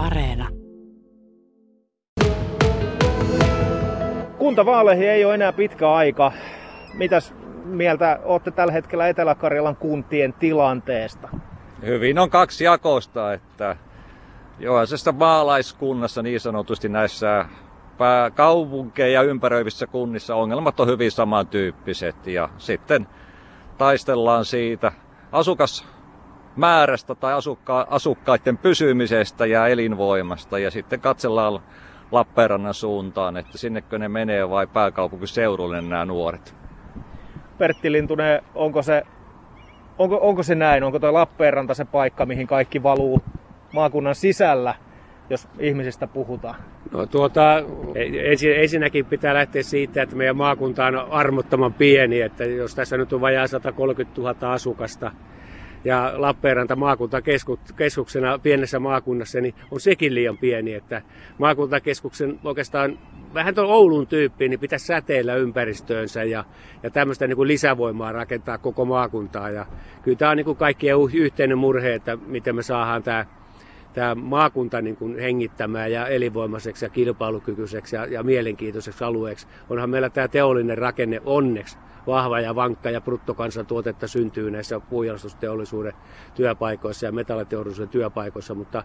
Areena. Kuntavaaleihin ei ole enää pitkä aika. Mitäs mieltä olette tällä hetkellä Etelä-Karjalan kuntien tilanteesta? Hyvin on kaksi jakosta, että jokaisessa maalaiskunnassa niin sanotusti näissä kaupunkeja ympäröivissä kunnissa ongelmat on hyvin samantyyppiset ja sitten taistellaan siitä asukasmäärästä tai asukka- asukkaiden pysymisestä ja elinvoimasta ja sitten katsellaan Lappeenrannan suuntaan, että sinnekö ne menee vai pääkaupunkiseudulle nämä nuoret. Pertti Lintunen, onko se, onko, onko se näin? Onko tuo Lappeenranta se paikka, mihin kaikki valuu maakunnan sisällä, jos ihmisistä puhutaan? No tuota, ensin, ensinnäkin pitää lähteä siitä, että meidän maakunta on armottoman pieni, että jos tässä nyt on vajaa 130 000 asukasta, ja Lappeenranta maakuntakeskuksena pienessä maakunnassa, niin on sekin liian pieni, että maakuntakeskuksen oikeastaan vähän tuon Oulun tyyppiin, niin pitäisi säteillä ympäristöönsä ja, ja tämmöistä niin kuin lisävoimaa rakentaa koko maakuntaa. Ja kyllä tämä on niin kuin kaikkien yhteinen murhe, että miten me saadaan tämä tämä maakunta niin kuin hengittämään ja elinvoimaiseksi ja kilpailukykyiseksi ja, ja mielenkiintoiseksi alueeksi. Onhan meillä tämä teollinen rakenne onneksi vahva ja vankka ja bruttokansantuotetta syntyy näissä puujalostusteollisuuden työpaikoissa ja metalliteollisuuden työpaikoissa, mutta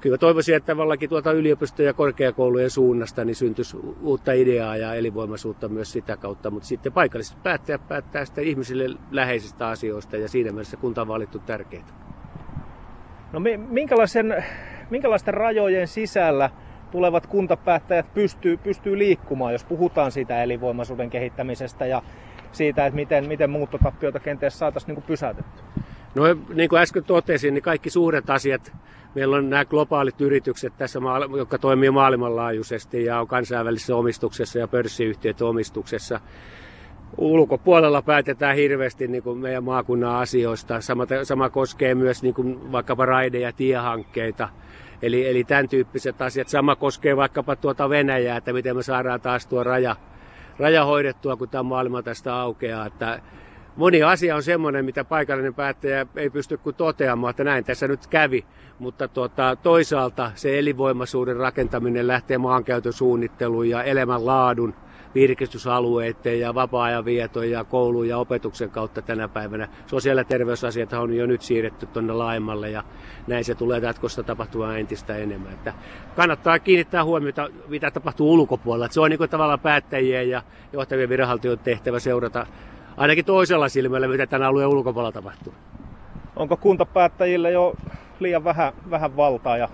kyllä toivoisin, että vallakin tuolta yliopistojen ja korkeakoulujen suunnasta niin syntyisi uutta ideaa ja elinvoimaisuutta myös sitä kautta, mutta sitten paikalliset päättäjät päättää sitten ihmisille läheisistä asioista ja siinä mielessä kunta on valittu tärkeää. No minkälaisen, minkälaisten rajojen sisällä tulevat kuntapäättäjät pystyy, pystyy liikkumaan, jos puhutaan siitä elinvoimaisuuden kehittämisestä ja siitä, että miten, miten muuttotappiota kenties saataisiin niin pysäytettyä? No niin kuin äsken totesin, niin kaikki suuret asiat, meillä on nämä globaalit yritykset tässä, jotka toimii maailmanlaajuisesti ja on kansainvälisessä omistuksessa ja pörssiyhtiöiden omistuksessa. Ulkopuolella päätetään hirveästi niin kuin meidän maakunnan asioista. Sama, sama koskee myös niin kuin vaikkapa raide- ja tiehankkeita. Eli, eli tämän tyyppiset asiat. Sama koskee vaikkapa tuota Venäjää, että miten me saadaan taas tuo raja, raja hoidettua, kun tämä maailma tästä aukeaa. Että moni asia on semmoinen, mitä paikallinen päättäjä ei pysty kuin toteamaan, että näin tässä nyt kävi. Mutta tuota, toisaalta se elinvoimaisuuden rakentaminen lähtee maankäytön suunnitteluun ja elämänlaadun virkistysalueiden ja vapaa-ajan vieton ja koulun ja opetuksen kautta tänä päivänä. Sosiaali- ja terveysasiat on jo nyt siirretty tuonne laajemmalle ja näin se tulee jatkossa tapahtumaan entistä enemmän. Että kannattaa kiinnittää huomiota, mitä tapahtuu ulkopuolella. Että se on niin kuin tavallaan päättäjien ja johtavien viranhaltijoiden tehtävä seurata ainakin toisella silmällä, mitä tämän alueen ulkopuolella tapahtuu. Onko kuntapäättäjillä jo liian vähän, vähän valtaa ja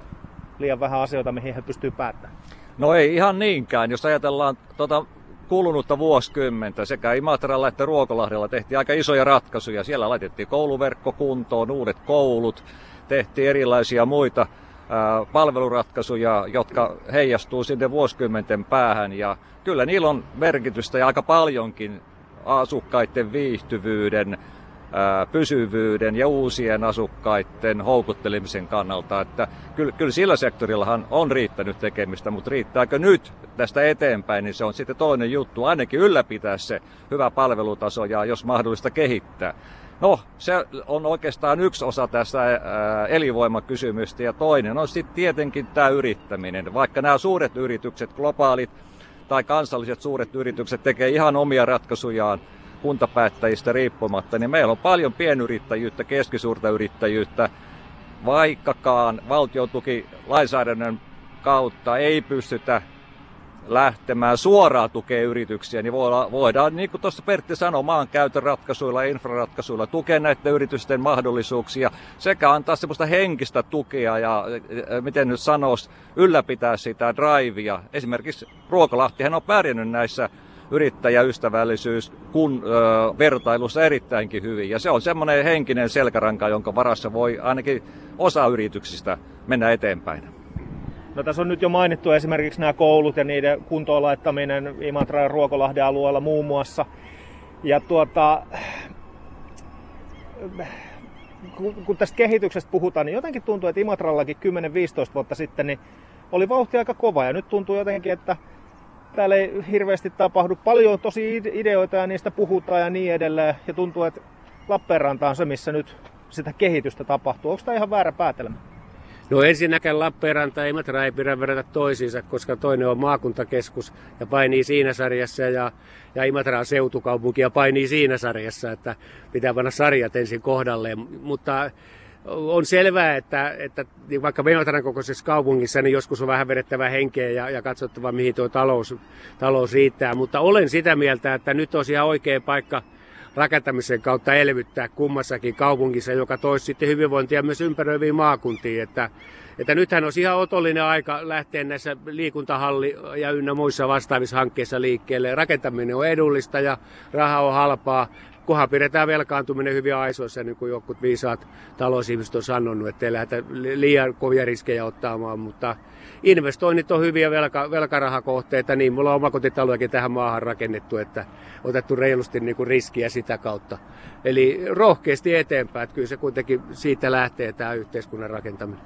liian vähän asioita, mihin he pystyvät päättämään? No ei ihan niinkään. Jos ajatellaan tuota kulunutta vuosikymmentä sekä Imatralla että Ruokolahdella tehtiin aika isoja ratkaisuja. Siellä laitettiin kouluverkko kuntoon, uudet koulut, tehtiin erilaisia muita palveluratkaisuja, jotka heijastuu sinne vuosikymmenten päähän. Ja kyllä niillä on merkitystä ja aika paljonkin asukkaiden viihtyvyyden, pysyvyyden ja uusien asukkaiden houkuttelemisen kannalta. Että kyllä, kyllä sillä sektorillahan on riittänyt tekemistä, mutta riittääkö nyt tästä eteenpäin, niin se on sitten toinen juttu. Ainakin ylläpitää se hyvä palvelutaso ja jos mahdollista kehittää. No, se on oikeastaan yksi osa tästä elinvoimakysymystä ja toinen on sitten tietenkin tämä yrittäminen. Vaikka nämä suuret yritykset, globaalit tai kansalliset suuret yritykset tekee ihan omia ratkaisujaan, kuntapäättäjistä riippumatta, niin meillä on paljon pienyrittäjyyttä, keskisuurta yrittäjyyttä, vaikkakaan valtiotuki lainsäädännön kautta ei pystytä lähtemään suoraan tukea yrityksiä, niin voidaan, voidaan niin kuin tuossa Pertti sanoi, maankäytön ratkaisuilla ja infraratkaisuilla tukea näiden yritysten mahdollisuuksia sekä antaa semmoista henkistä tukea ja miten nyt sanoisi, ylläpitää sitä drivea. Esimerkiksi Ruokolahtihan on pärjännyt näissä yrittäjäystävällisyys kun ö, vertailussa erittäinkin hyvin. Ja se on semmoinen henkinen selkäranka, jonka varassa voi ainakin osa yrityksistä mennä eteenpäin. No tässä on nyt jo mainittu esimerkiksi nämä koulut ja niiden kuntoon laittaminen Imatra ja Ruokolahden alueella muun muassa. Ja tuota, kun tästä kehityksestä puhutaan, niin jotenkin tuntuu, että Imatrallakin 10-15 vuotta sitten niin oli vauhti aika kova. Ja nyt tuntuu jotenkin, että täällä ei hirveästi tapahdu. Paljon tosi ideoita ja niistä puhutaan ja niin edelleen. Ja tuntuu, että Lappeenranta on se, missä nyt sitä kehitystä tapahtuu. Onko tämä ihan väärä päätelmä? No ensinnäkään Lappeenranta ja Imatra ei pidä verrata toisiinsa, koska toinen on maakuntakeskus ja painii siinä sarjassa ja, ja Imatra on seutukaupunki ja painii siinä sarjassa, että pitää panna sarjat ensin kohdalleen. Mutta on selvää, että, että vaikka Imatran kokoisessa kaupungissa, niin joskus on vähän vedettävä henkeä ja, ja katsottava, mihin tuo talous, talous riittää. Mutta olen sitä mieltä, että nyt on ihan oikea paikka – rakentamisen kautta elvyttää kummassakin kaupungissa, joka toisi sitten hyvinvointia myös ympäröiviin maakuntiin. Että, että nythän on ihan otollinen aika lähteä näissä liikuntahalli- ja ynnä muissa vastaavissa hankkeissa liikkeelle. Rakentaminen on edullista ja raha on halpaa kunhan pidetään velkaantuminen hyvin aisoissa, niin kuin jotkut viisaat talousihmiset on sanonut, ettei lähdetä liian kovia riskejä ottamaan, mutta investoinnit on hyviä velka, velkarahakohteita, niin mulla on omakotitalojakin tähän maahan rakennettu, että otettu reilusti niin kuin riskiä sitä kautta. Eli rohkeasti eteenpäin, että kyllä se kuitenkin siitä lähtee tämä yhteiskunnan rakentaminen.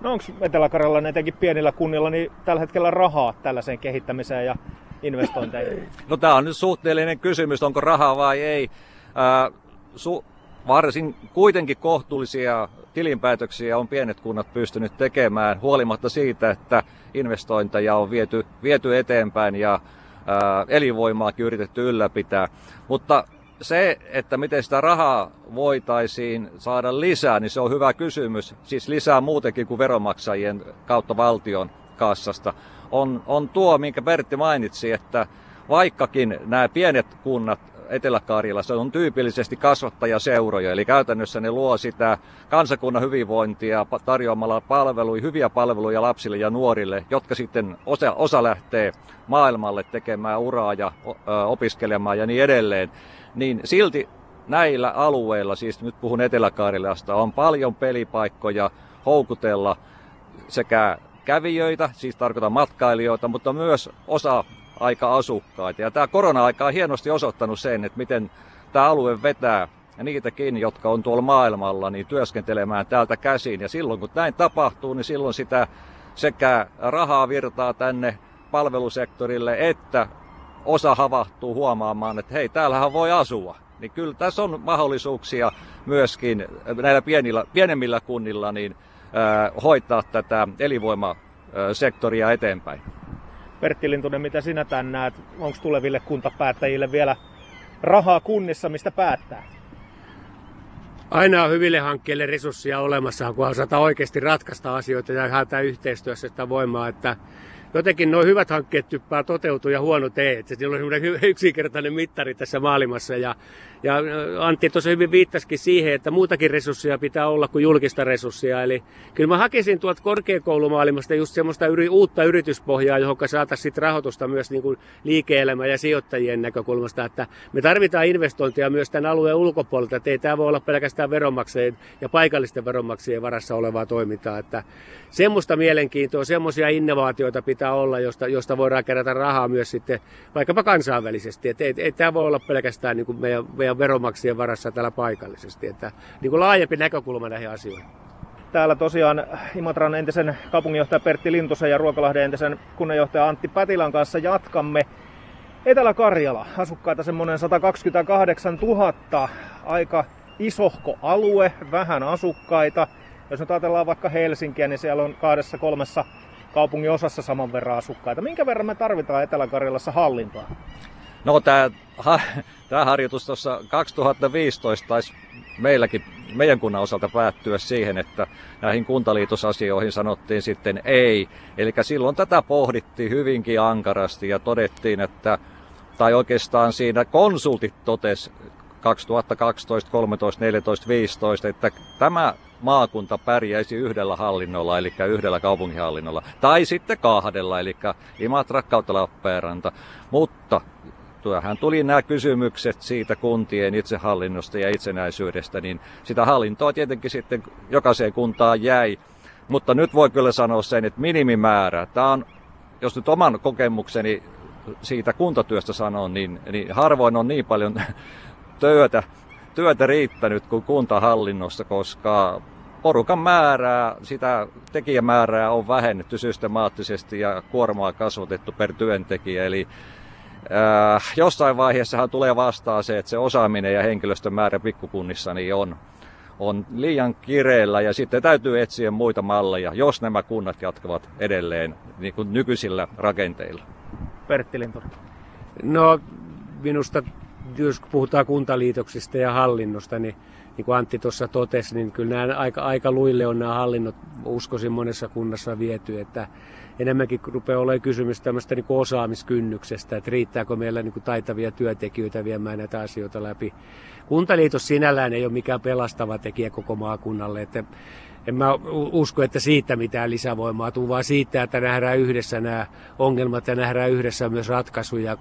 No onko Etelä-Karjalan etenkin pienillä kunnilla niin tällä hetkellä rahaa tällaiseen kehittämiseen ja investointeihin? No tämä on nyt suhteellinen kysymys, onko rahaa vai ei. Ää, su- varsin kuitenkin kohtuullisia tilinpäätöksiä on pienet kunnat pystynyt tekemään, huolimatta siitä, että investointeja on viety, viety eteenpäin ja ää, elinvoimaakin yritetty ylläpitää. Mutta se, että miten sitä rahaa voitaisiin saada lisää, niin se on hyvä kysymys. Siis lisää muutenkin kuin veromaksajien kautta valtion kassasta. On, on tuo, minkä Pertti mainitsi, että vaikkakin nämä pienet kunnat Etelä-Karjalassa on tyypillisesti kasvattajaseuroja, eli käytännössä ne luo sitä kansakunnan hyvinvointia tarjoamalla palveluja, hyviä palveluja lapsille ja nuorille, jotka sitten osa, osa lähtee maailmalle tekemään uraa ja opiskelemaan ja niin edelleen. Niin silti näillä alueilla, siis nyt puhun Etelä-Karjalasta, on paljon pelipaikkoja houkutella sekä kävijöitä, siis tarkoitan matkailijoita, mutta myös osa aika-asukkaita. Ja tämä korona-aika on hienosti osoittanut sen, että miten tämä alue vetää niitäkin, jotka on tuolla maailmalla, niin työskentelemään täältä käsin. Ja silloin kun näin tapahtuu, niin silloin sitä sekä rahaa virtaa tänne palvelusektorille, että osa havahtuu huomaamaan, että hei, täällähän voi asua. Niin kyllä tässä on mahdollisuuksia myöskin näillä pienillä, pienemmillä kunnilla niin, hoitaa tätä elinvoimasektoria eteenpäin. Pertti Lintunen, mitä sinä tän näet? Onko tuleville kuntapäättäjille vielä rahaa kunnissa, mistä päättää? Aina on hyville hankkeille resursseja olemassa, kun osataan oikeasti ratkaista asioita ja haetaan yhteistyössä sitä voimaa, että jotenkin nuo hyvät hankkeet typpää toteutua ja huonot ei. Että niillä on semmoinen yksinkertainen mittari tässä maailmassa. Ja, ja Antti tuossa hyvin viittasikin siihen, että muutakin resursseja pitää olla kuin julkista resurssia. Eli kyllä mä hakisin tuolta korkeakoulumaailmasta just semmoista yri, uutta yrityspohjaa, johon saataisiin rahoitusta myös niin kuin liike-elämä ja sijoittajien näkökulmasta. Että me tarvitaan investointeja myös tämän alueen ulkopuolelta. Että ei tämä voi olla pelkästään veronmaksajien ja paikallisten veronmaksajien varassa olevaa toimintaa. Että semmoista mielenkiintoa, semmoisia innovaatioita pitää pitää olla, josta, josta voidaan kerätä rahaa myös sitten vaikkapa kansainvälisesti. Että ei, ei tämä voi olla pelkästään niin kuin meidän, meidän veronmaksien varassa täällä paikallisesti. Että niin kuin laajempi näkökulma näihin asioihin. Täällä tosiaan Imatran entisen kaupunginjohtaja Pertti Lintusen ja Ruokolahden entisen kunnanjohtaja Antti Pätilän kanssa jatkamme. Etelä-Karjala, asukkaita semmoinen 128 000, aika isohko alue, vähän asukkaita. Jos nyt ajatellaan vaikka Helsinkiä, niin siellä on kahdessa kolmessa kaupungin osassa saman verran asukkaita. Minkä verran me tarvitaan Etelä-Karjalassa hallintoa? No tämä ha, harjoitus tuossa 2015 taisi meilläkin, meidän kunnan osalta päättyä siihen, että näihin kuntaliitosasioihin sanottiin sitten ei. Eli silloin tätä pohdittiin hyvinkin ankarasti ja todettiin, että tai oikeastaan siinä konsultit totes 2012, 13, 14, 15, että tämä maakunta pärjäisi yhdellä hallinnolla, eli yhdellä kaupunkihallinnolla, tai sitten kahdella, eli Imatra kautta Lappeenranta. Mutta tuohan tuli nämä kysymykset siitä kuntien itsehallinnosta ja itsenäisyydestä, niin sitä hallintoa tietenkin sitten jokaiseen kuntaan jäi. Mutta nyt voi kyllä sanoa sen, että minimimäärä, tämä on, jos nyt oman kokemukseni siitä kuntatyöstä sanon, niin, niin harvoin on niin paljon työtä työtä riittänyt kuin kuntahallinnossa, koska porukan määrää, sitä tekijämäärää on vähennetty systemaattisesti ja kuormaa kasvatettu per työntekijä. Eli äh, jossain vaiheessahan tulee vastaan se, että se osaaminen ja henkilöstön määrä pikkukunnissa niin on, on liian kireellä ja sitten täytyy etsiä muita malleja, jos nämä kunnat jatkavat edelleen niin kuin nykyisillä rakenteilla. Pertti Lintu. No minusta, jos puhutaan kuntaliitoksista ja hallinnosta, niin niin kuin Antti tuossa totesi, niin kyllä nämä aika, aika luille on nämä hallinnot, uskoisin monessa kunnassa viety, että enemmänkin rupeaa olemaan kysymys tämmöistä niin osaamiskynnyksestä, että riittääkö meillä niin kuin taitavia työntekijöitä viemään näitä asioita läpi. Kuntaliitos sinällään ei ole mikään pelastava tekijä koko maakunnalle, että en mä usko, että siitä mitään lisävoimaa tuu, vaan siitä, että nähdään yhdessä nämä ongelmat ja nähdään yhdessä myös ratkaisuja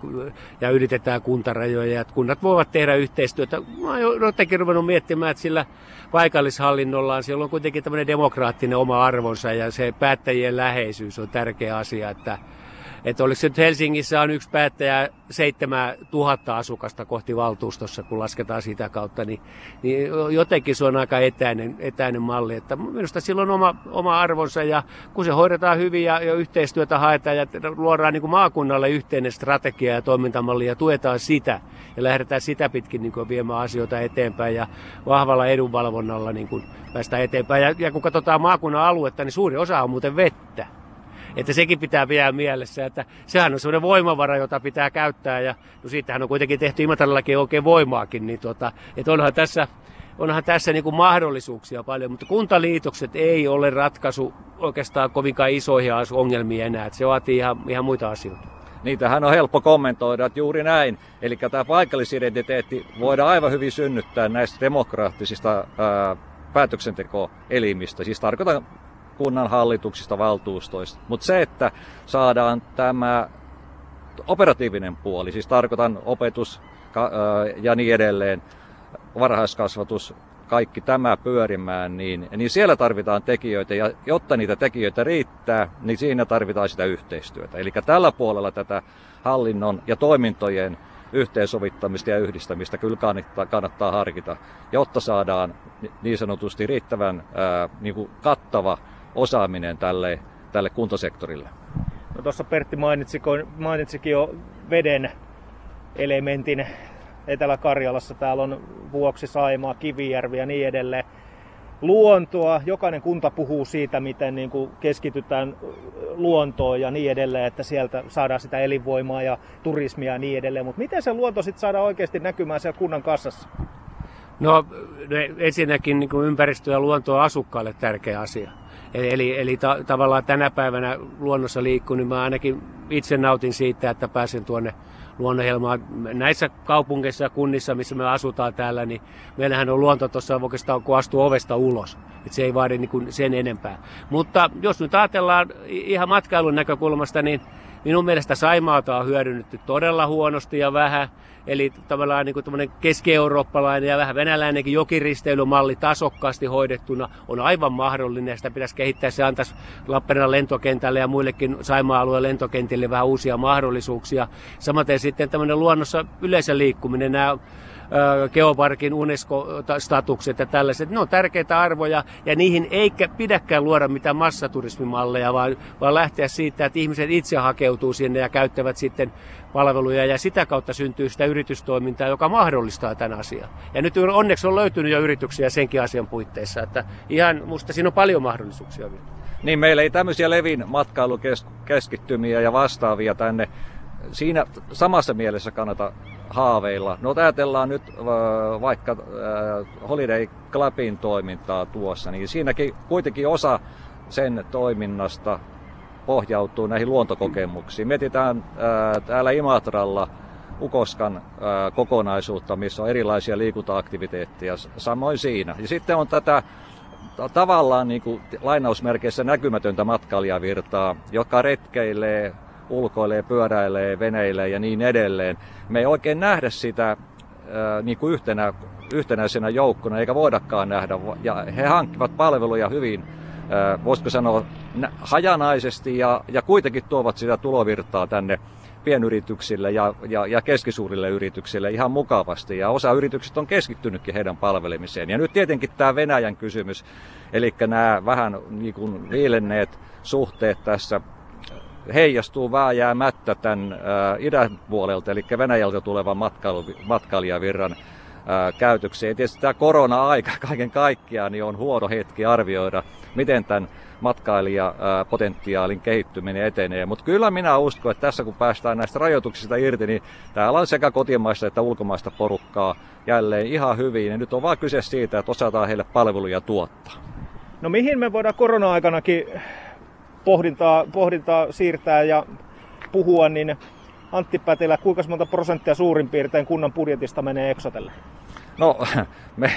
ja yritetään kuntarajoja. Ja kunnat voivat tehdä yhteistyötä. Mä oon jotenkin ruvennut miettimään, että sillä paikallishallinnollaan siellä on kuitenkin tämmöinen demokraattinen oma arvonsa ja se päättäjien läheisyys on tärkeä asia, että että oliko se nyt Helsingissä on yksi päättäjä 7000 asukasta kohti valtuustossa, kun lasketaan sitä kautta, niin, niin jotenkin se on aika etäinen, etäinen malli. Että minusta sillä on oma, oma arvonsa ja kun se hoidetaan hyvin ja, ja yhteistyötä haetaan ja luodaan niin kuin maakunnalle yhteinen strategia ja toimintamalli ja tuetaan sitä ja lähdetään sitä pitkin niin kuin viemään asioita eteenpäin ja vahvalla edunvalvonnalla niin kuin päästään eteenpäin. Ja, ja kun katsotaan maakunnan aluetta, niin suuri osa on muuten vettä. Että sekin pitää vielä mielessä, että sehän on sellainen voimavara, jota pitää käyttää ja no siitähän on kuitenkin tehty Imatrallakin oikein voimaakin, niin tota, että onhan tässä onhan tässä niin kuin mahdollisuuksia paljon, mutta kuntaliitokset ei ole ratkaisu oikeastaan kovinkaan isoihin ongelmiin enää. Että se vaatii ihan, ihan muita asioita. Niitähän on helppo kommentoida, että juuri näin. Eli tämä paikallisidentiteetti voidaan aivan hyvin synnyttää näistä demokraattisista ää, päätöksentekoelimistä. Siis tarkoitan kunnan hallituksista, valtuustoista. Mutta se, että saadaan tämä operatiivinen puoli, siis tarkoitan opetus ja niin edelleen, varhaiskasvatus, kaikki tämä pyörimään, niin, niin siellä tarvitaan tekijöitä, ja jotta niitä tekijöitä riittää, niin siinä tarvitaan sitä yhteistyötä. Eli tällä puolella tätä hallinnon ja toimintojen yhteensovittamista ja yhdistämistä kyllä kannattaa, kannattaa harkita, jotta saadaan niin sanotusti riittävän ää, niin kuin kattava osaaminen tälle, tälle kuntosektorille? No tuossa Pertti mainitsikin jo veden elementin Etelä-Karjalassa. Täällä on Vuoksi, Saimaa, Kivijärvi ja niin edelleen. Luontoa, jokainen kunta puhuu siitä, miten niin kuin keskitytään luontoon ja niin edelleen, että sieltä saadaan sitä elinvoimaa ja turismia ja niin edelleen. Mutta miten se luonto sitten saadaan oikeasti näkymään siellä kunnan kassassa? No ensinnäkin niin kuin ympäristö ja luonto on asukkaalle tärkeä asia. Eli, eli ta, tavallaan tänä päivänä luonnossa liikkuu, niin mä ainakin itse nautin siitä, että pääsen tuonne luonnonhelmaan. Näissä kaupungeissa ja kunnissa, missä me asutaan täällä, niin meillähän on luonto tuossa oikeastaan, kun astuu ovesta ulos. Et se ei vaadi niin sen enempää. Mutta jos nyt ajatellaan ihan matkailun näkökulmasta, niin minun mielestä Saimaata on hyödynnetty todella huonosti ja vähän. Eli tavallaan niin kuin keski-eurooppalainen ja vähän venäläinenkin jokiristeilymalli tasokkaasti hoidettuna on aivan mahdollinen. Sitä pitäisi kehittää. Se antaisi Lappeenrannan lentokentälle ja muillekin Saimaa-alueen lentokentille vähän uusia mahdollisuuksia. Samaten sitten tämmöinen luonnossa yleisen liikkuminen. Nämä geoparkin UNESCO-statukset ja tällaiset, ne on tärkeitä arvoja ja niihin ei pidäkään luoda mitään massaturismimalleja, vaan, vaan lähteä siitä, että ihmiset itse hakeutuu sinne ja käyttävät sitten palveluja ja sitä kautta syntyy sitä yritystoimintaa, joka mahdollistaa tämän asian. Ja nyt onneksi on löytynyt jo yrityksiä senkin asian puitteissa, että ihan musta siinä on paljon mahdollisuuksia vielä. Niin, meillä ei tämmöisiä Levin matkailukeskittymiä ja vastaavia tänne siinä samassa mielessä kannata haaveilla. No ajatellaan nyt vaikka Holiday Clubin toimintaa tuossa, niin siinäkin kuitenkin osa sen toiminnasta pohjautuu näihin luontokokemuksiin. Mietitään täällä Imatralla Ukoskan kokonaisuutta, missä on erilaisia liikuntaaktiviteetteja, samoin siinä. Ja sitten on tätä tavallaan niin kuin, lainausmerkeissä näkymätöntä matkailijavirtaa, joka retkeilee ulkoilee, pyöräilee, veneilee ja niin edelleen. Me ei oikein nähdä sitä niin kuin yhtenä, yhtenäisenä joukkona, eikä voidakaan nähdä. Ja he hankkivat palveluja hyvin, voisiko sanoa, hajanaisesti ja, ja kuitenkin tuovat sitä tulovirtaa tänne pienyrityksille ja, ja, ja keskisuurille yrityksille ihan mukavasti. Ja osa yrityksistä on keskittynytkin heidän palvelemiseen. Ja nyt tietenkin tämä Venäjän kysymys, eli nämä vähän niin kuin viilenneet suhteet tässä heijastuu vääjäämättä tämän idän puolelta, eli Venäjältä tulevan matkailu, matkailijavirran. Ja tietysti tämä korona-aika kaiken kaikkiaan niin on huono hetki arvioida, miten tämän matkailijapotentiaalin kehittyminen etenee. Mutta kyllä minä uskon, että tässä kun päästään näistä rajoituksista irti, niin täällä on sekä kotimaista että ulkomaista porukkaa jälleen ihan hyvin. Ja nyt on vaan kyse siitä, että osataan heille palveluja tuottaa. No mihin me voidaan korona-aikanakin pohdintaa, pohdintaa siirtää ja puhua, niin Antti Pätilä, kuinka monta prosenttia suurin piirtein kunnan budjetista menee Exotelle? No, me,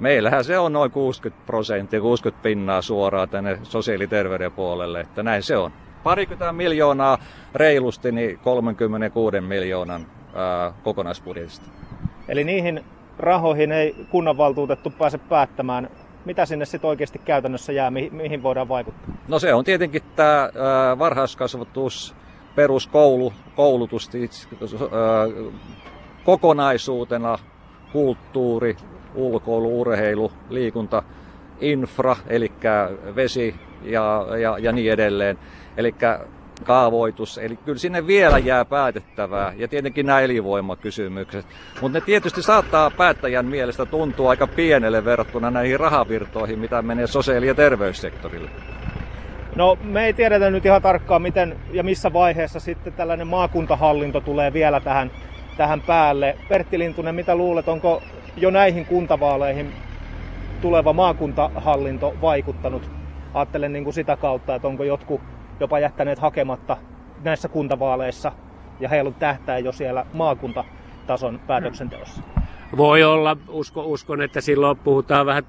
meillähän se on noin 60 prosenttia, 60 pinnaa suoraan tänne sosiaali- ja terveyden puolelle, että näin se on. Parikymmentä miljoonaa reilusti, niin 36 miljoonan ää, kokonaisbudjetista. Eli niihin rahoihin ei kunnanvaltuutettu pääse päättämään, mitä sinne sitten oikeasti käytännössä jää, mihin, mihin voidaan vaikuttaa? No se on tietenkin tämä varhaiskasvatus, peruskoulu, koulutus kokonaisuutena, kulttuuri, ulkoilu, urheilu, liikunta, infra, eli vesi ja, ja, ja niin edelleen. Eli kaavoitus, eli kyllä sinne vielä jää päätettävää, ja tietenkin nämä elinvoimakysymykset. Mutta ne tietysti saattaa päättäjän mielestä tuntua aika pienelle verrattuna näihin rahavirtoihin, mitä menee sosiaali- ja terveyssektorille. No me ei tiedetä nyt ihan tarkkaan, miten ja missä vaiheessa sitten tällainen maakuntahallinto tulee vielä tähän, tähän päälle. Pertti Lintunen, mitä luulet, onko jo näihin kuntavaaleihin tuleva maakuntahallinto vaikuttanut? Ajattelen niin kuin sitä kautta, että onko jotkut jopa jättäneet hakematta näissä kuntavaaleissa ja heillä on tähtää jo siellä maakuntatason päätöksenteossa. Voi olla, usko, uskon, että silloin puhutaan vähän,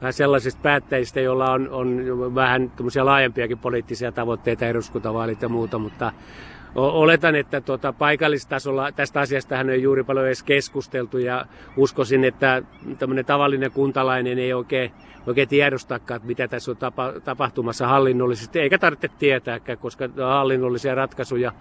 vähän sellaisista päättäjistä, joilla on, on vähän laajempiakin poliittisia tavoitteita, eduskuntavaalit ja muuta, mutta Oletan, että tuota, paikallistasolla tästä asiasta hän ei juuri paljon edes keskusteltu ja uskoisin, että tämmöinen tavallinen kuntalainen ei oikein, oikein tiedostakaan, mitä tässä on tapa, tapahtumassa hallinnollisesti, eikä tarvitse tietääkään, koska hallinnollisia ratkaisuja,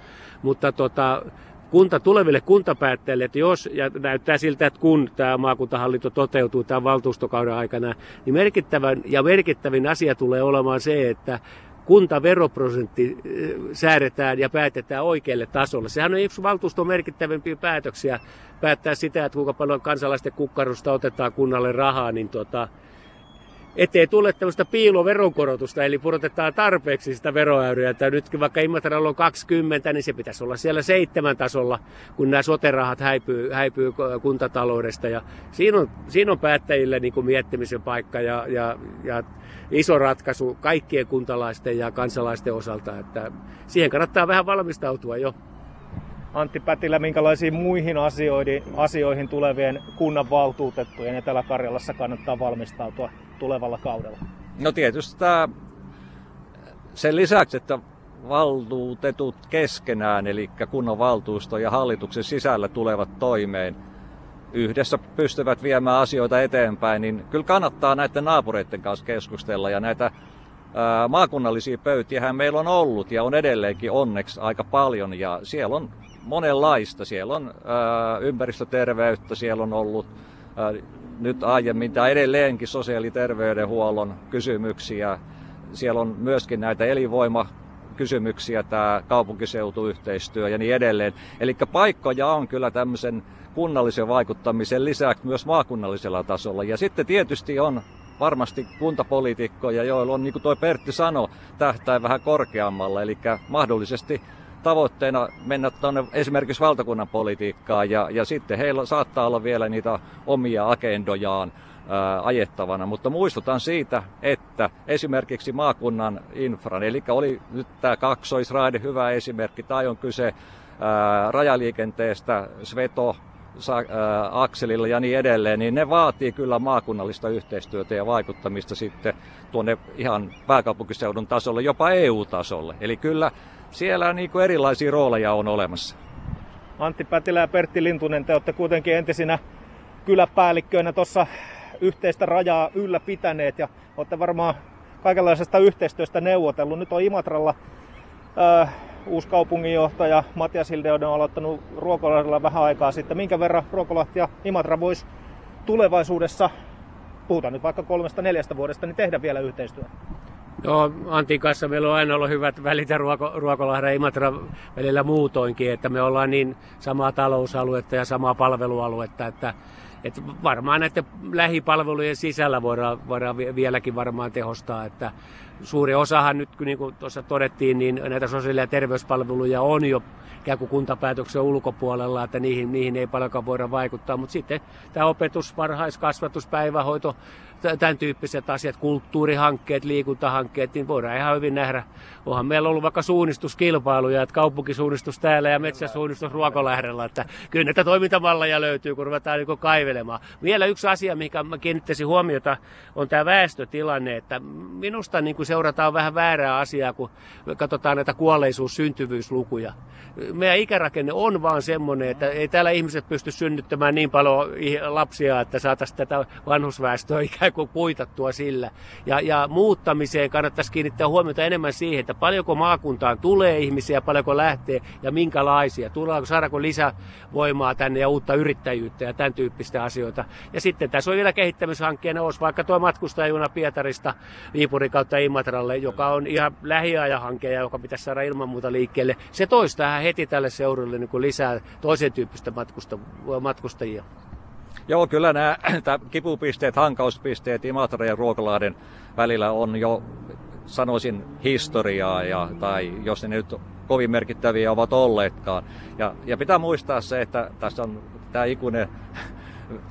mutta tuota, kunta tuleville kuntapäättäjille, että jos, ja näyttää siltä, että kun tämä maakuntahallinto toteutuu tämän valtuustokauden aikana, niin merkittävän ja merkittävin asia tulee olemaan se, että kuntaveroprosentti eh, säädetään ja päätetään oikealle tasolle. Sehän on yksi valtuuston merkittävimpiä päätöksiä päättää sitä, että kuinka paljon kansalaisten kukkarusta otetaan kunnalle rahaa, niin tota, ettei tule tällaista piiloveronkorotusta, eli pudotetaan tarpeeksi sitä veroäyriä. Että nyt vaikka Imatralla on 20, niin se pitäisi olla siellä seitsemän tasolla, kun nämä soterahat häipyy, häipyy kuntataloudesta. Ja siinä, on, siinä on päättäjille niin kuin miettimisen paikka ja, ja, ja iso ratkaisu kaikkien kuntalaisten ja kansalaisten osalta. Että siihen kannattaa vähän valmistautua jo. Antti Pätilä, minkälaisiin muihin asioihin, asioihin tulevien kunnan valtuutettujen Etelä-Karjalassa kannattaa valmistautua tulevalla kaudella? No tietysti tämä, sen lisäksi, että valtuutetut keskenään, eli kunnan valtuusto ja hallituksen sisällä tulevat toimeen, yhdessä pystyvät viemään asioita eteenpäin, niin kyllä kannattaa näiden naapureiden kanssa keskustella ja näitä maakunnallisia pöytiähän meillä on ollut ja on edelleenkin onneksi aika paljon ja siellä on monenlaista. Siellä on ympäristöterveyttä, siellä on ollut nyt aiemmin tai edelleenkin sosiaali- ja terveydenhuollon kysymyksiä. Siellä on myöskin näitä elinvoima kysymyksiä, tämä kaupunkiseutuyhteistyö ja niin edelleen. Eli paikkoja on kyllä tämmöisen kunnallisen vaikuttamisen lisäksi myös maakunnallisella tasolla. Ja sitten tietysti on varmasti kuntapoliitikkoja, joilla on, niin kuin tuo Pertti sanoi, tähtäin vähän korkeammalla, eli mahdollisesti tavoitteena mennä tuonne esimerkiksi valtakunnan politiikkaan ja, ja sitten heillä saattaa olla vielä niitä omia agendojaan ää, ajettavana, mutta muistutan siitä, että esimerkiksi maakunnan infran, eli oli nyt tämä kaksoisraide hyvä esimerkki, tai on kyse ää, rajaliikenteestä, Sveto, akselilla ja niin edelleen, niin ne vaatii kyllä maakunnallista yhteistyötä ja vaikuttamista sitten tuonne ihan pääkaupunkiseudun tasolle, jopa EU-tasolle. Eli kyllä siellä niin kuin erilaisia rooleja on olemassa. Antti Pätilä ja Pertti Lintunen, te olette kuitenkin entisinä kyläpäällikköinä tuossa yhteistä rajaa ylläpitäneet ja olette varmaan kaikenlaisesta yhteistyöstä neuvotellut. Nyt on Imatralla äh, uusi kaupunginjohtaja Matias Hildeoden on aloittanut Ruokolahdella vähän aikaa sitten. Minkä verran Ruokolahti ja Imatra voisi tulevaisuudessa, puhutaan nyt vaikka kolmesta neljästä vuodesta, niin tehdä vielä yhteistyötä? No, Antin kanssa meillä on aina ollut hyvät välit Ruoko, Ruokolahden ja Imatra välillä muutoinkin, että me ollaan niin samaa talousaluetta ja samaa palvelualuetta, että että varmaan näiden lähipalvelujen sisällä voidaan, voidaan vieläkin varmaan tehostaa, että suuri osahan nyt, niin kuin tuossa todettiin, niin näitä sosiaali- ja terveyspalveluja on jo ikään kuin kuntapäätöksen ulkopuolella, että niihin, niihin ei paljonkaan voida vaikuttaa, mutta sitten tämä opetus, varhaiskasvatus, päivähoito, tämän tyyppiset asiat, kulttuurihankkeet, liikuntahankkeet, niin voidaan ihan hyvin nähdä. Onhan meillä ollut vaikka suunnistuskilpailuja, että kaupunkisuunnistus täällä ja metsäsuunnistus Ruokolähdellä, että kyllä näitä toimintamalleja löytyy, kun ruvetaan niin kaivelemaan. Vielä yksi asia, mikä mä kiinnittäisin huomiota, on tämä väestötilanne, että minusta niin kuin seurataan vähän väärää asiaa, kun katsotaan näitä kuolleisuus-syntyvyyslukuja. Meidän ikärakenne on vaan semmoinen, että ei täällä ihmiset pysty synnyttämään niin paljon lapsia, että saataisiin tätä vanhusväestöä kuin kuitattua sillä. Ja, ja muuttamiseen kannattaisi kiinnittää huomiota enemmän siihen, että paljonko maakuntaan tulee ihmisiä, paljonko lähtee ja minkälaisia. Tullaanko, saadaanko lisävoimaa tänne ja uutta yrittäjyyttä ja tämän tyyppistä asioita. Ja sitten tässä on vielä kehittämishankkeena olisi vaikka tuo matkustajajuna Pietarista Viipurin kautta Imatralle, joka on ihan lähiajahanke ja joka pitäisi saada ilman muuta liikkeelle. Se toisi tähän heti tälle seudulle niin lisää toisen tyyppistä matkusta, matkustajia. Joo, kyllä nämä kipupisteet, hankauspisteet Imatra ja Ruokolahden välillä on jo, sanoisin, historiaa, ja, tai jos ne nyt kovin merkittäviä ovat olleetkaan. Ja, ja pitää muistaa se, että tässä on tämä ikuinen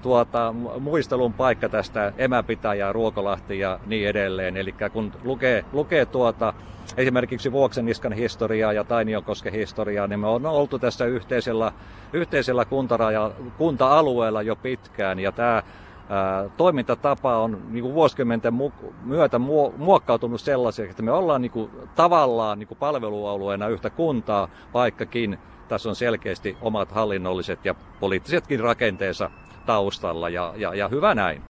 tuota, muistelun paikka tästä emäpitäjää, Ruokolahti ja niin edelleen. Eli kun lukee, lukee tuota, esimerkiksi Vuokseniskan historiaa ja Tainiokosken historiaa, niin me on oltu tässä yhteisellä, yhteisellä kuntaraja, kunta-alueella jo pitkään. Ja tämä toimintatapa on niin kuin vuosikymmenten myötä muokkautunut sellaiseksi, että me ollaan niin kuin, tavallaan niin kuin palvelualueena yhtä kuntaa, vaikkakin tässä on selkeästi omat hallinnolliset ja poliittisetkin rakenteensa taustalla ja, ja, ja hyvä näin.